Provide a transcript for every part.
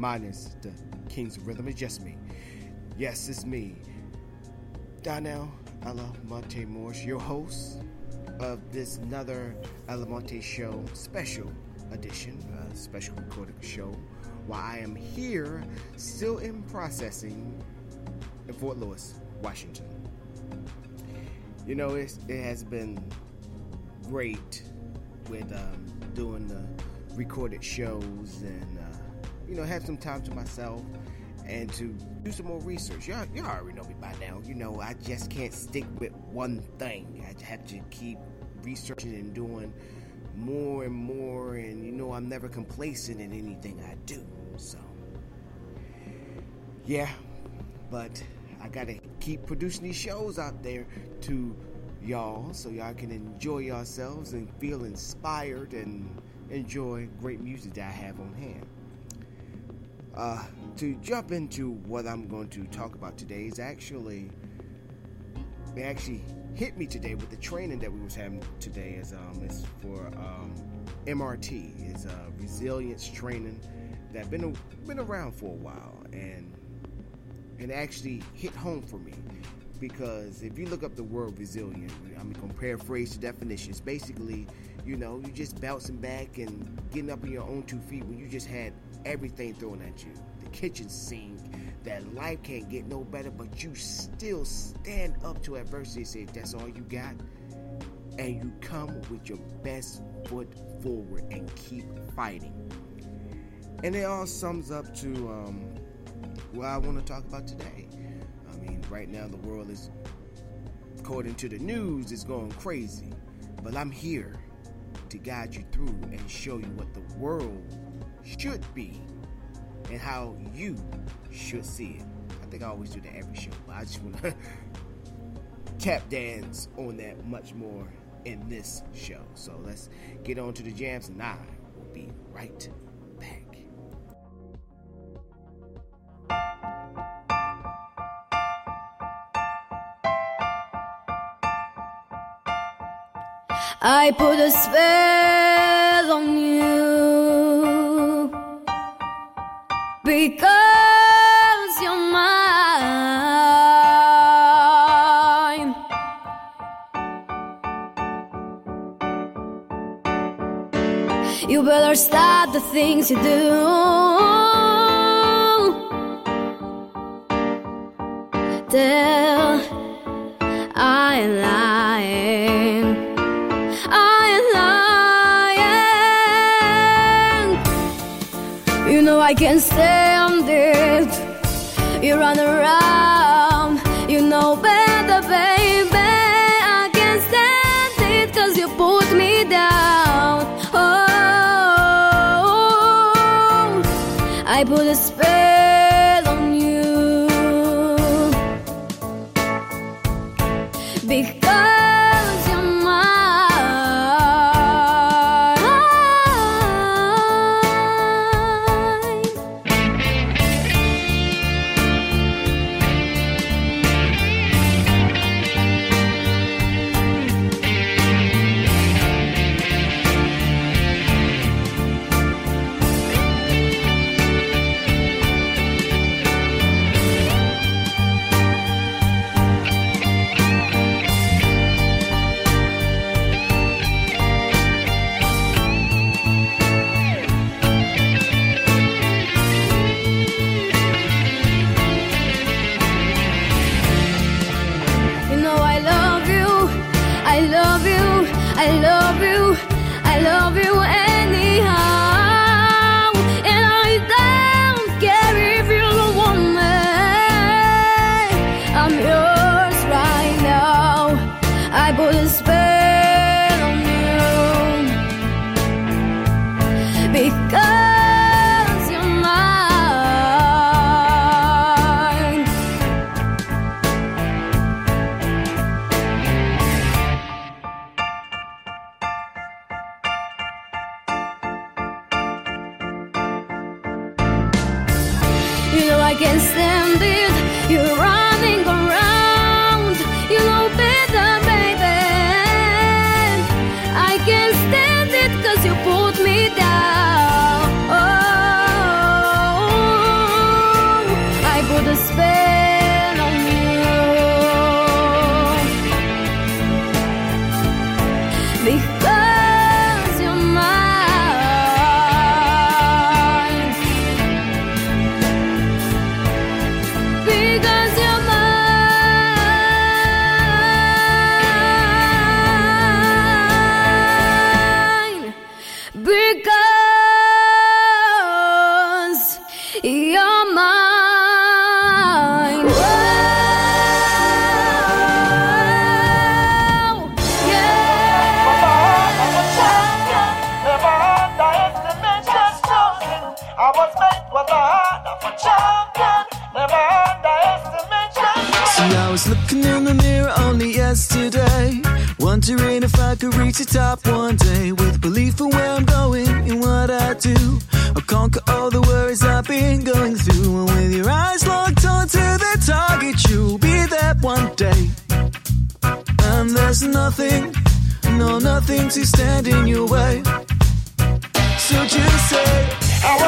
Minus the Kings Rhythm. is just me. Yes, it's me. Donnell Almonte Morse, your host of this another Almonte Show special edition, a special recorded show, while I am here still in processing in Fort Lewis, Washington. You know, it has been great with um, doing the recorded shows and you know have some time to myself and to do some more research. Y'all, y'all already know me by now. You know I just can't stick with one thing. I have to keep researching and doing more and more. And you know I'm never complacent in anything I do. So yeah, but I gotta keep producing these shows out there to y'all so y'all can enjoy yourselves and feel inspired and enjoy great music that I have on hand. Uh, to jump into what I'm going to talk about today is actually it actually hit me today with the training that we was having today is um is for um MRT is a resilience training that been been around for a while and and actually hit home for me because if you look up the word resilient, I mean, gonna paraphrase the definition. It's basically, you know, you just bouncing back and getting up on your own two feet when you just had everything thrown at you. The kitchen sink, that life can't get no better, but you still stand up to adversity and say, that's all you got. And you come with your best foot forward and keep fighting. And it all sums up to um, what I want to talk about today I mean, right now the world is, according to the news, is going crazy. But I'm here to guide you through and show you what the world should be and how you should see it. I think I always do that every show, but I just want to tap dance on that much more in this show. So let's get on to the jams, and I will be right back. I put a spell on you because you're mine. You better stop the things you do. Tell I put a spell I was made with the heart of a champion. Never underestimate champion. See, I was looking in the mirror only yesterday. Wondering if I could reach the top one day. With belief in where I'm going and what I do. I'll conquer all the worries I've been going through. And with your eyes locked onto the target, you'll be there one day. And there's nothing, no, nothing to stand in your way. So just say,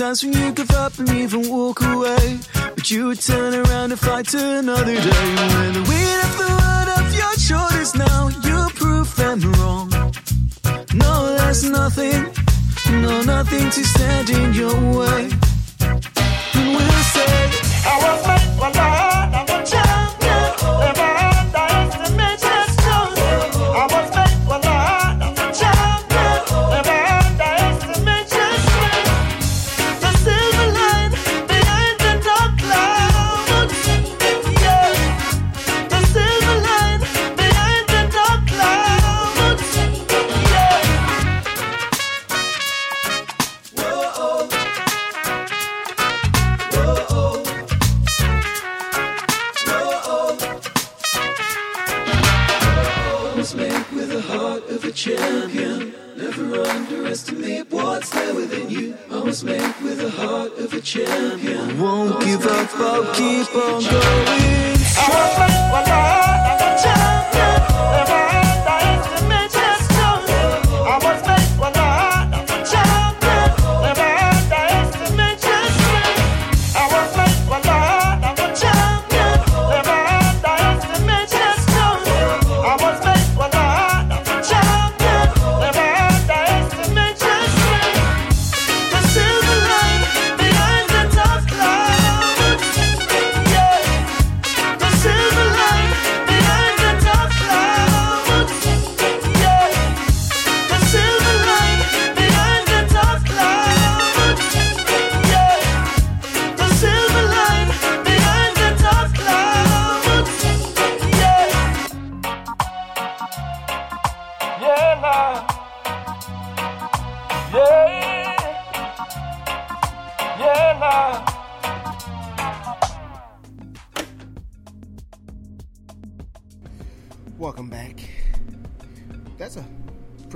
Times when you give up and even walk away. But you would turn around and fight another day. When the weight of the world off your shoulders now, you prove them wrong. No, there's nothing, no, nothing to stand in your way. And we'll say,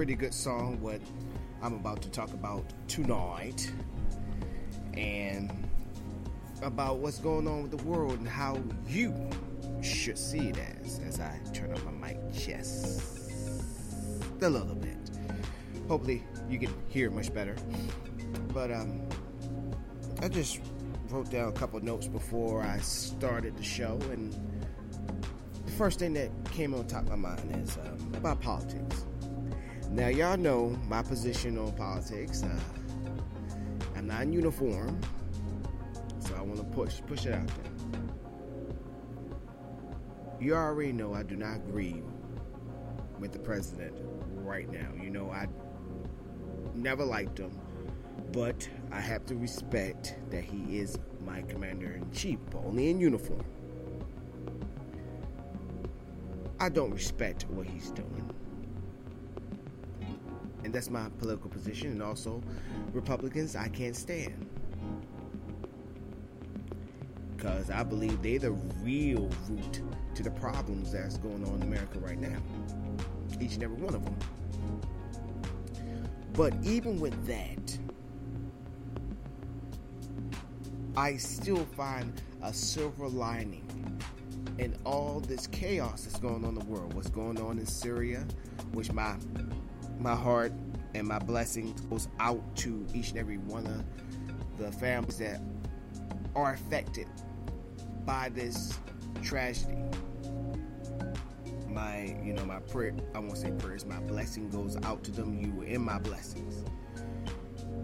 pretty good song, what I'm about to talk about tonight. And about what's going on with the world and how you should see it as, as I turn up my mic just a little bit. Hopefully, you can hear much better. But um, I just wrote down a couple notes before I started the show, and the first thing that came on top of my mind is um, about politics. Now, y'all know my position on politics. Uh, I'm not in uniform. So I want to push push it out there. You already know I do not agree with the president right now. You know, I never liked him, but I have to respect that he is my commander in chief, but only in uniform. I don't respect what he's doing. That's my political position, and also Republicans I can't stand. Because I believe they're the real root to the problems that's going on in America right now. Each and every one of them. But even with that, I still find a silver lining in all this chaos that's going on in the world. What's going on in Syria, which my my heart and my blessing goes out to each and every one of the families that are affected by this tragedy. My, you know, my prayer, I won't say prayers, my blessing goes out to them. You were in my blessings.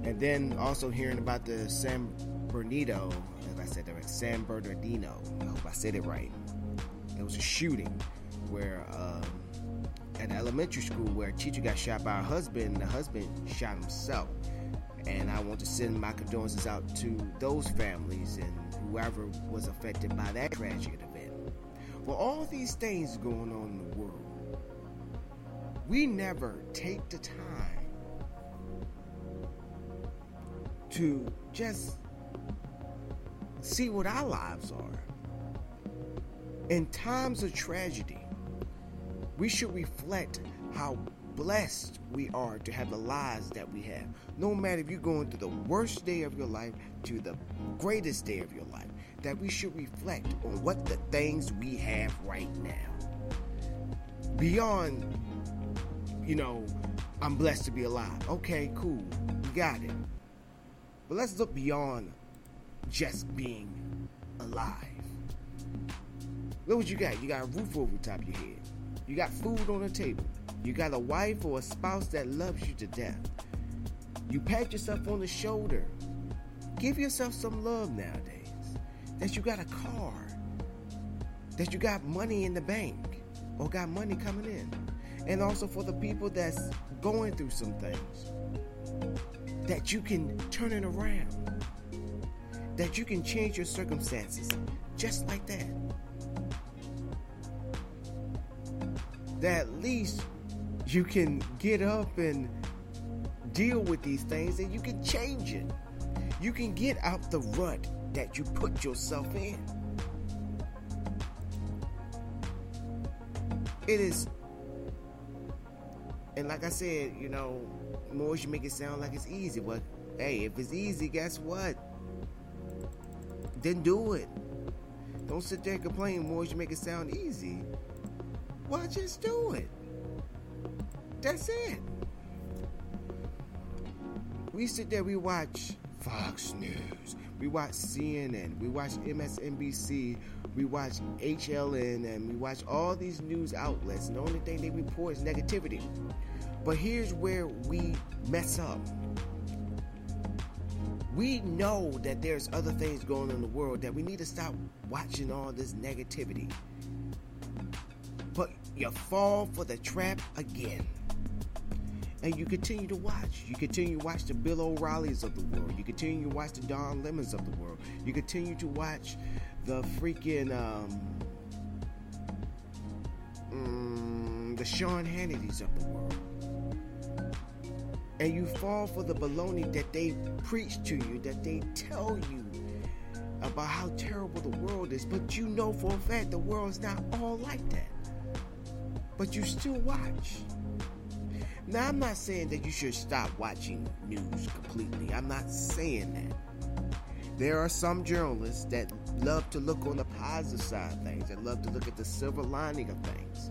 And then also hearing about the San Bernardino, if I said that right, San Bernardino, I hope I said it right. It was a shooting where, um, elementary school where a teacher got shot by her husband and the husband shot himself. And I want to send my condolences out to those families and whoever was affected by that tragic event. For all these things going on in the world, we never take the time to just see what our lives are. In times of tragedy, we should reflect how blessed we are to have the lives that we have. No matter if you're going through the worst day of your life to the greatest day of your life, that we should reflect on what the things we have right now. Beyond, you know, I'm blessed to be alive. Okay, cool. We got it. But let's look beyond just being alive. Look what you got. You got a roof over top your head. You got food on the table. You got a wife or a spouse that loves you to death. You pat yourself on the shoulder. Give yourself some love nowadays. That you got a car. That you got money in the bank or got money coming in. And also for the people that's going through some things. That you can turn it around. That you can change your circumstances just like that. That at least you can get up and deal with these things and you can change it. You can get out the rut that you put yourself in. It is, and like I said, you know, more you make it sound like it's easy. But hey, if it's easy, guess what? Then do it. Don't sit there and complain more you make it sound easy. Well, just do it. That's it. We sit there, we watch Fox News, we watch CNN, we watch MSNBC, we watch HLN, and we watch all these news outlets, and the only thing they report is negativity. But here's where we mess up. We know that there's other things going on in the world that we need to stop watching all this negativity. You fall for the trap again and you continue to watch. You continue to watch the Bill O'Reillys of the world. You continue to watch the Don Lemons of the world. You continue to watch the freaking um, mm, the Sean Hannitys of the world. And you fall for the baloney that they preach to you, that they tell you about how terrible the world is. But you know for a fact the world's not all like that. But you still watch. Now, I'm not saying that you should stop watching news completely. I'm not saying that. There are some journalists that love to look on the positive side of things, that love to look at the silver lining of things.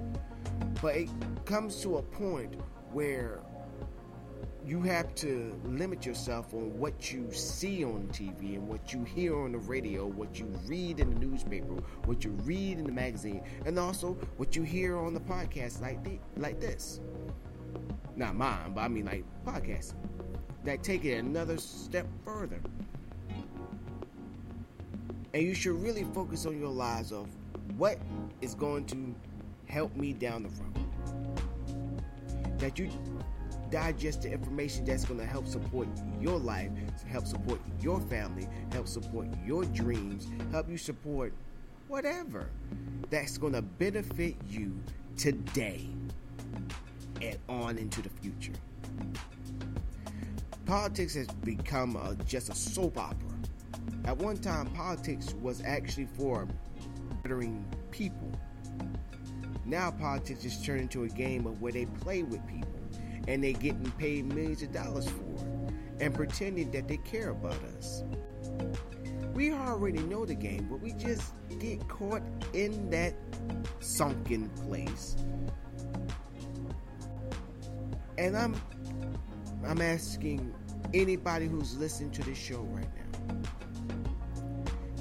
But it comes to a point where you have to limit yourself on what you see on TV and what you hear on the radio, what you read in the newspaper, what you read in the magazine, and also what you hear on the podcast like the, like this not mine, but I mean like podcasting. that take it another step further. And you should really focus on your lives of what is going to help me down the road. That you digest the information that's going to help support your life, help support your family, help support your dreams, help you support whatever that's going to benefit you today and on into the future. Politics has become a, just a soap opera. At one time, politics was actually for bettering people. Now, politics has turned into a game of where they play with people and they're getting paid millions of dollars for and pretending that they care about us. We already know the game, but we just get caught in that sunken place. And I'm I'm asking anybody who's listening to this show right now.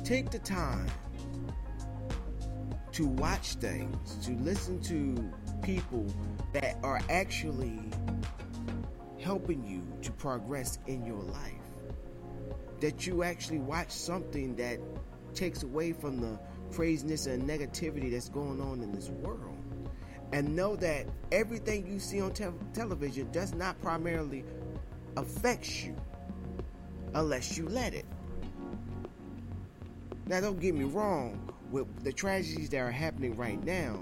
Take the time to watch things, to listen to people that are actually helping you to progress in your life. That you actually watch something that takes away from the craziness and negativity that's going on in this world. And know that everything you see on te- television does not primarily affect you unless you let it. Now, don't get me wrong, with the tragedies that are happening right now,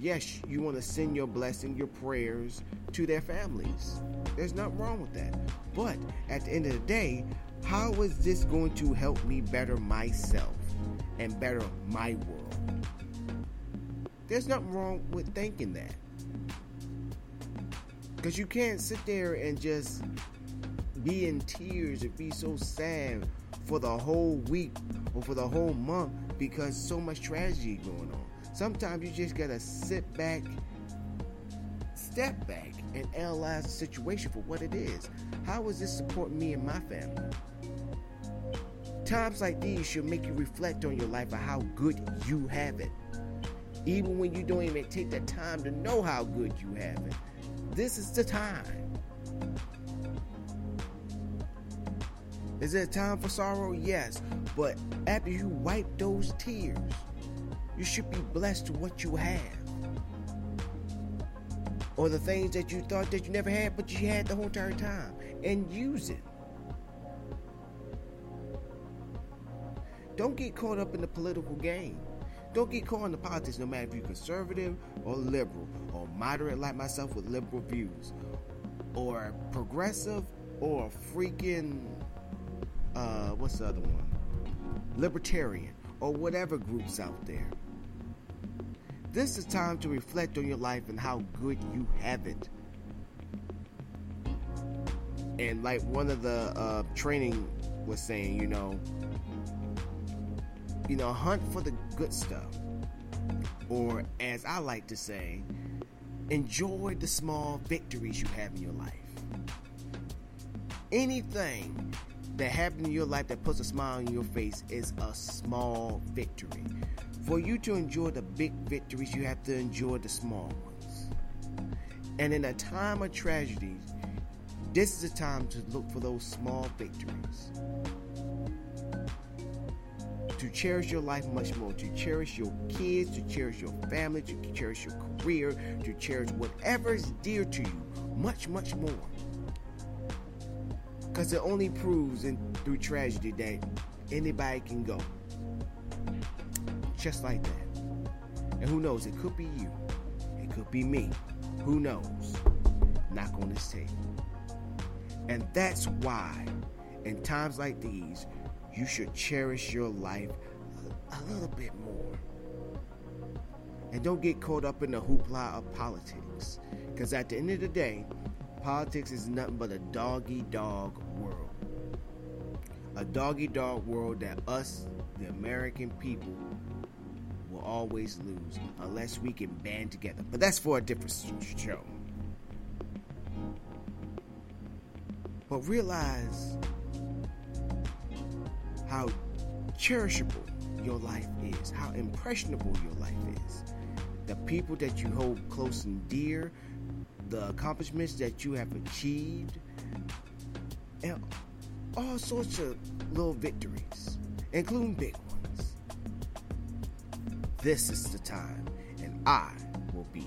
yes, you want to send your blessing, your prayers to their families. There's nothing wrong with that. But at the end of the day, how is this going to help me better myself and better my world? There's nothing wrong with thinking that. Because you can't sit there and just be in tears and be so sad for the whole week or for the whole month because so much tragedy going on. Sometimes you just gotta sit back, step back, and analyze the situation for what it is. How is this supporting me and my family? Times like these should make you reflect on your life and how good you have it. Even when you don't even take the time to know how good you have it. This is the time. Is it time for sorrow? Yes. But after you wipe those tears, you should be blessed to what you have. Or the things that you thought that you never had, but you had the whole entire time. And use it. Don't get caught up in the political game. Don't get caught in the politics, no matter if you're conservative or liberal, or moderate like myself with liberal views, or progressive, or freaking, uh, what's the other one? Libertarian, or whatever groups out there. This is time to reflect on your life and how good you have it. And like one of the uh, training was saying, you know, you know, hunt for the good stuff. Or, as I like to say, enjoy the small victories you have in your life. Anything that happens in your life that puts a smile on your face is a small victory. For you to enjoy the big victories, you have to enjoy the small ones. And in a time of tragedy, this is a time to look for those small victories to cherish your life much more, to cherish your kids, to cherish your family, to cherish your career, to cherish whatever is dear to you much, much more. Because it only proves in, through tragedy that anybody can go. Just like that. And who knows, it could be you, it could be me. Who knows? Knock on this table. And that's why, in times like these, you should cherish your life a, little bit more. And don't get caught up in the hoopla of politics. Because at the end of the day, politics is nothing but a doggy dog world. A doggy dog world that us, the American people, will always lose unless we can band together. But that's for a different show. But realize how cherishable your life is, how impressionable your life is. The people that you hold close and dear, the accomplishments that you have achieved, and all sorts of little victories, including big ones. This is the time, and I will be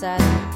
said.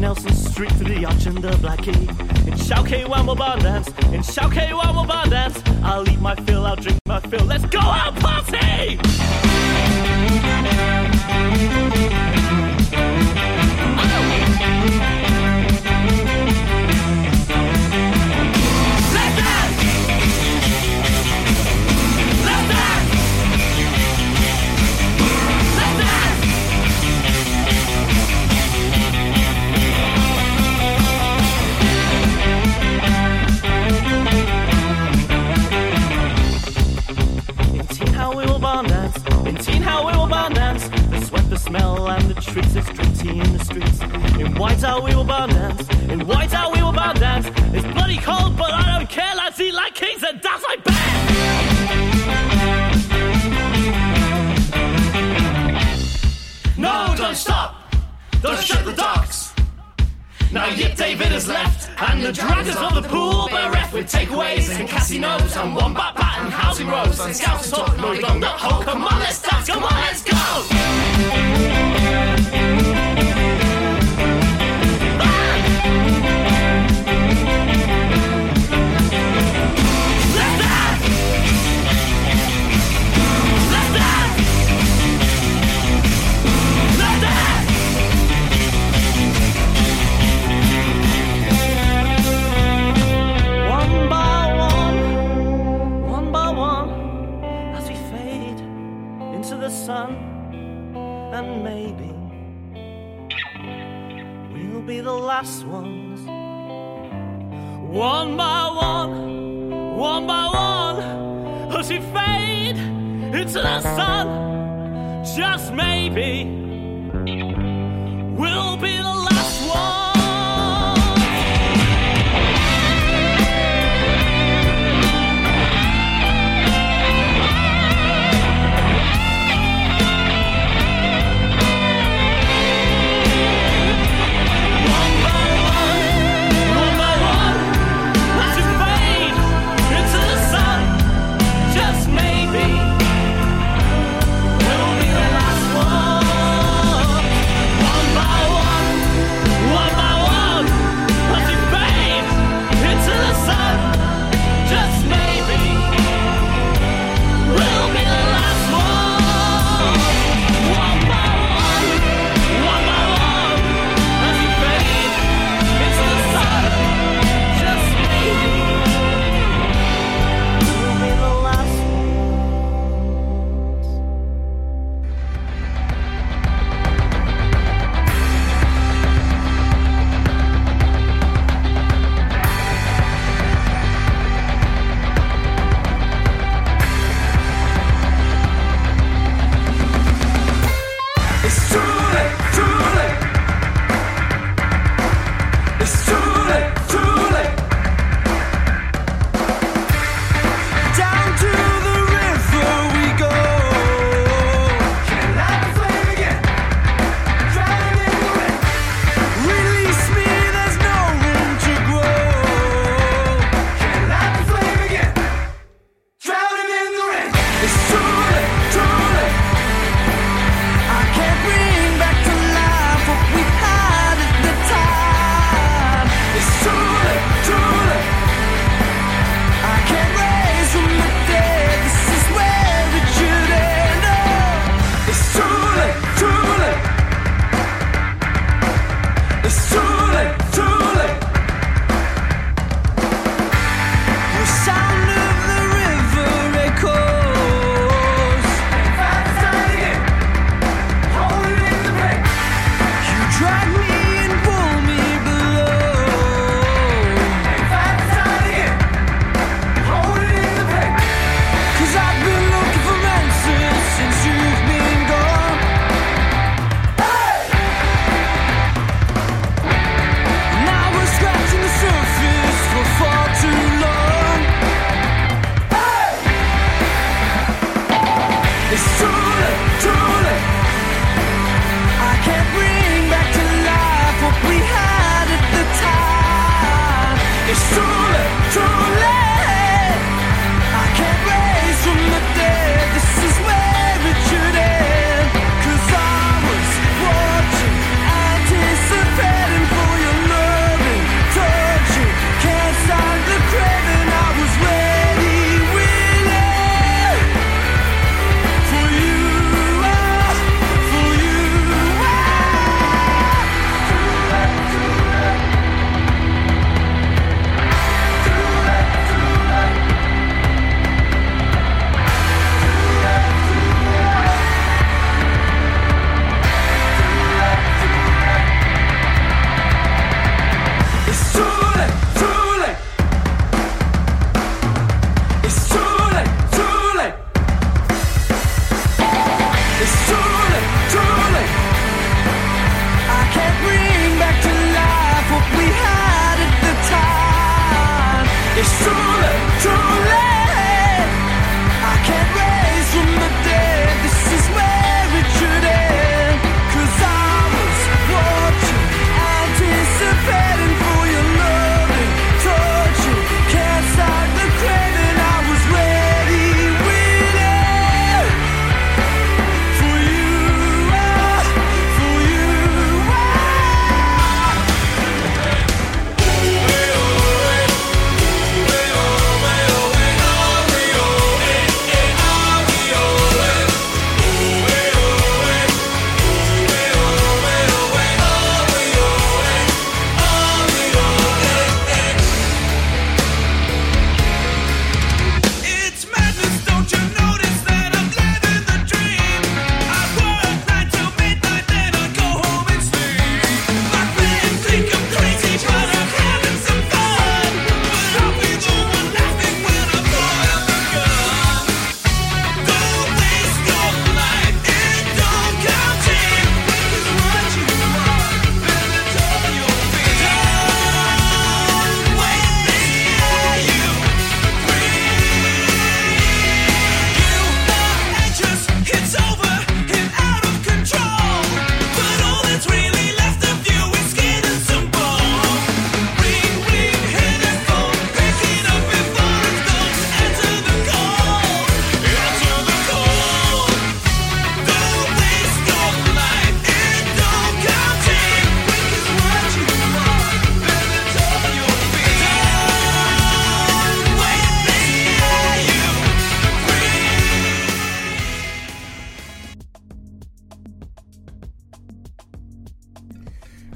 Nelson Street through the arch and the Black Key. In Shao one bar dance, in Shao one more bar dance. I'll eat my fill, I'll drink my fill. Let's go out party! Tea in the streets. In Whitehall we will bar dance. In Whitehall we will bar dance. It's bloody cold, but I don't care. Let's eat like kings and dance like bears. No, don't stop. Don't shut the docks. Now Yip David has left, and the dragons of the pool bereft with takeaways and casinos and one bat bat and housing rows, and scouts talk no long not. Come on, let's dance. Come on, let's go.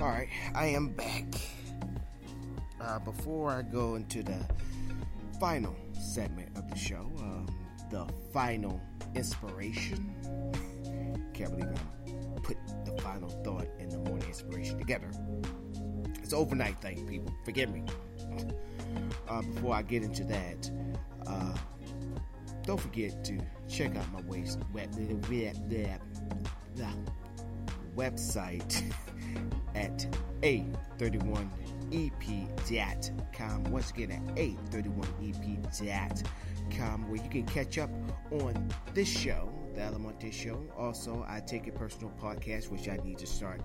All right, I am back. Uh, before I go into the final segment of the show, um, the final inspiration. Can't believe I put the final thought and the morning inspiration together. It's an overnight thing, people. Forgive me. Uh, before I get into that, uh, don't forget to check out my web, web, web, web, website. at a31ep.com. Once again, at a31ep.com, where you can catch up on this show, the Almonte Show. Also, I Take a Personal podcast, which I need to start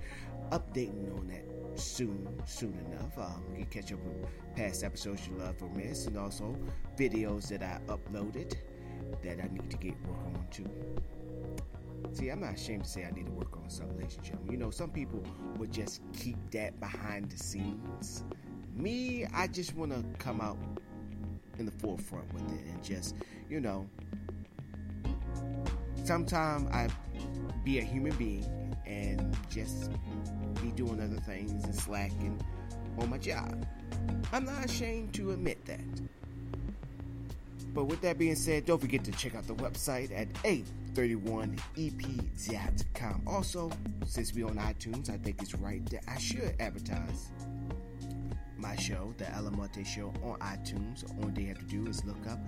updating on that soon, soon enough. Um, you can catch up with past episodes you love or miss, and also videos that I uploaded that I need to get work on too. See, I'm not ashamed to say I need to work on some gentlemen. You know, some people would just keep that behind the scenes. Me, I just want to come out in the forefront with it and just, you know, sometimes I be a human being and just be doing other things and slacking on my job. I'm not ashamed to admit that. But with that being said, don't forget to check out the website at a31ep.com. Also, since we're on iTunes, I think it's right that I should advertise my show, The Almonte Show, on iTunes. All they have to do is look up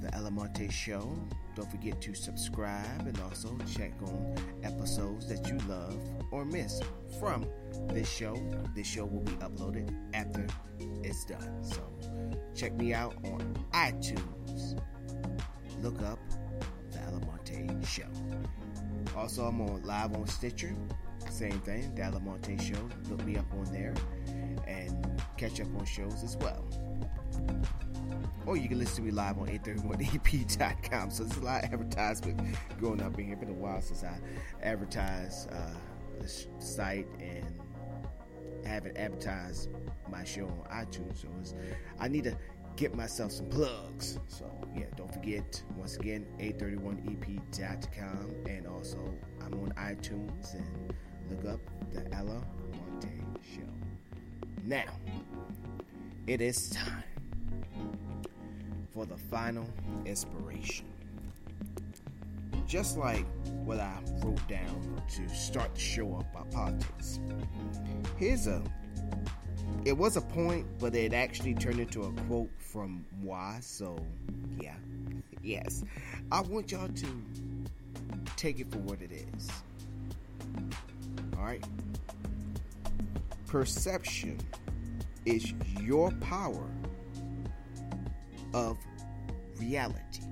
The Almonte Show. Don't forget to subscribe and also check on episodes that you love or miss from this show. This show will be uploaded after it's done. So check me out on iTunes. Look up The Almonte Show. Also, I'm on live on Stitcher. Same thing, The Alamonte Show. Look me up on there and catch up on shows as well. Or you can listen to me live on 831ep.com. So there's a lot of advertisement going up in here. It's been a while since I advertised uh, this site and haven't advertised my show on iTunes. So I need to get myself some plugs. So yeah, don't forget once again 831ep.com and also I'm on iTunes and look up the Ella Monte Show. Now it is time for the final inspiration. Just like what I wrote down to start the show up about politics. Here's a it was a point, but it actually turned into a quote from moi. So, yeah, yes, I want y'all to take it for what it is. All right, perception is your power of reality.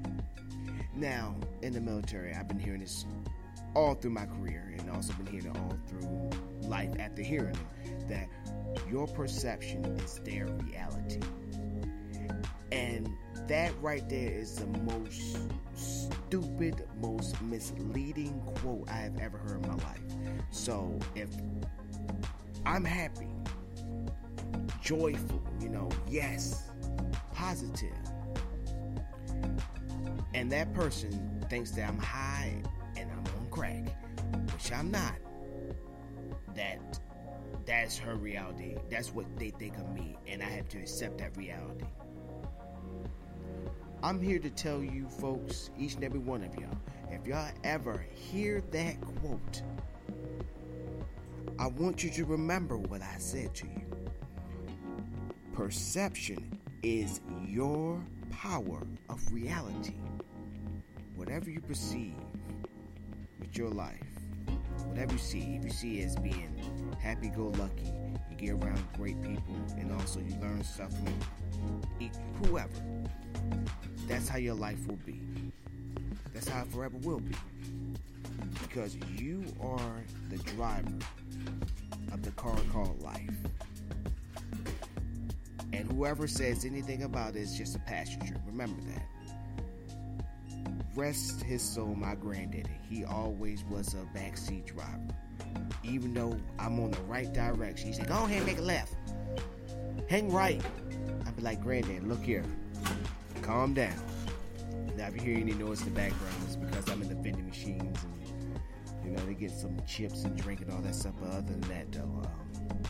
Now, in the military, I've been hearing this all through my career and also been hearing it all through life after hearing it that your perception is their reality. And that right there is the most stupid, most misleading quote I have ever heard in my life. So if I'm happy, joyful, you know, yes, positive, and that person thinks that I'm high and I'm on crack, which I'm not, that that's her reality. That's what they think of me, and I have to accept that reality. I'm here to tell you, folks, each and every one of y'all, if y'all ever hear that quote, I want you to remember what I said to you. Perception is your power of reality. Whatever you perceive with your life, whatever you see, if you see it as being happy go lucky, you get around great people, and also you learn stuff from whoever. That's how your life will be. That's how it forever will be. Because you are the driver of the car called life. And whoever says anything about it is just a passenger. Remember that. Rest his soul, my granddaddy. He always was a backseat driver. Even though I'm on the right direction, he said, Go ahead make a left. Hang right. I'd be like, Granddad, look here. Calm down. Now, if you hear any noise in the background, it's because I'm in the vending machines and, you know, they get some chips and drink and all that stuff. But other than that, though, um,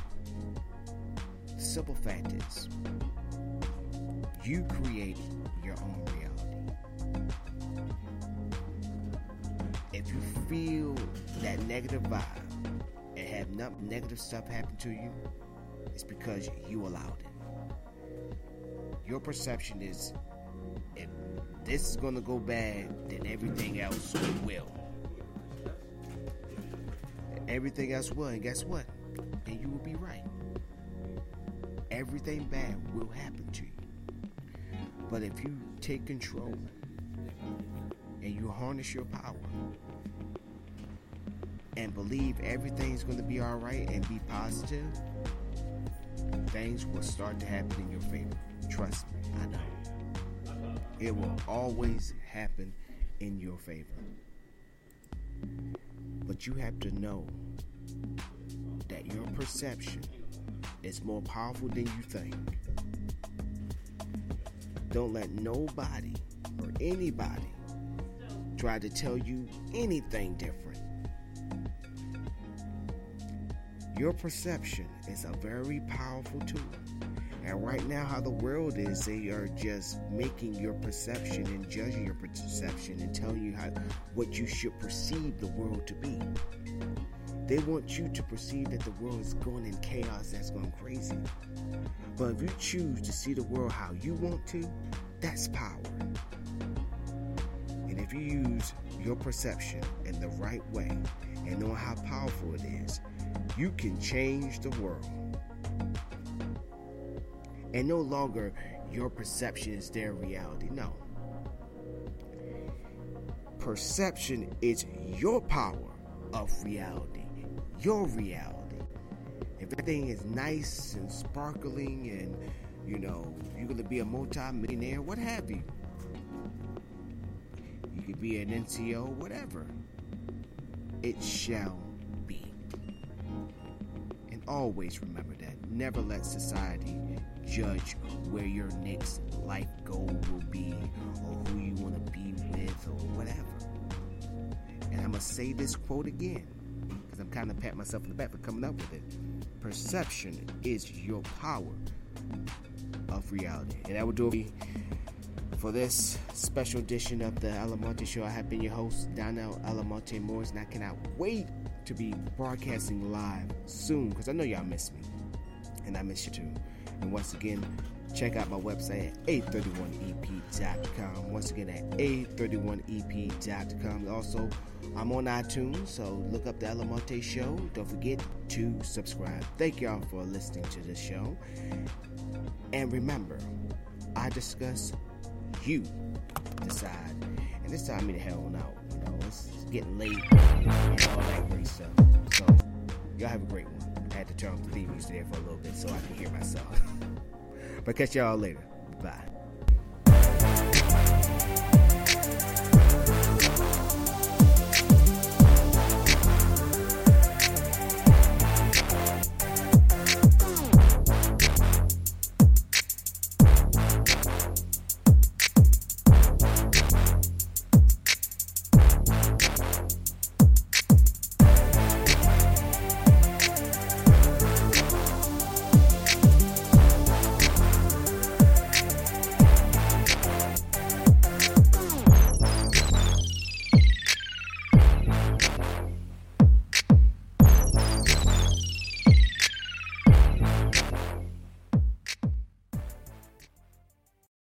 simple fact is you create your own reality. If you feel that negative vibe and have no- negative stuff happen to you, it's because you allowed it. Your perception is if this is going to go bad, then everything else will. Everything else will, and guess what? And you will be right. Everything bad will happen to you. But if you take control and you harness your power and believe everything's going to be all right and be positive, things will start to happen in your favor. Trust me, I know. It will always happen in your favor. But you have to know that your perception is more powerful than you think. Don't let nobody or anybody try to tell you anything different. Your perception is a very powerful tool. And right now, how the world is, they are just making your perception and judging your perception and telling you how what you should perceive the world to be. They want you to perceive that the world is going in chaos, that's going crazy. But if you choose to see the world how you want to, that's power. And if you use your perception in the right way and know how powerful it is, you can change the world. And no longer your perception is their reality. No. Perception is your power of reality, your reality. If everything is nice and sparkling and you know, you're gonna be a multi-millionaire, what have you. You could be an NCO, whatever. It shall be. And always remember that. Never let society judge where your next life goal will be or who you want to be with or whatever. And I'm going to say this quote again because I'm kind of patting myself on the back for coming up with it. Perception is your power of reality. And that will do it for this special edition of the Almonte Show. I have been your host, Donnell Almonte Morris, and I cannot wait to be broadcasting live soon because I know y'all miss me. And I miss you too. And once again, check out my website at a31ep.com. Once again, at a31ep.com. Also, I'm on iTunes, so look up the Almonte Show. Don't forget to subscribe. Thank y'all for listening to this show. And remember, I discuss, you decide. And this time, me the hell on out. You know, it's getting late and all that great stuff. So, y'all have a great one. I had to turn off the theme music there for a little bit so I can hear myself. but catch y'all later. Bye.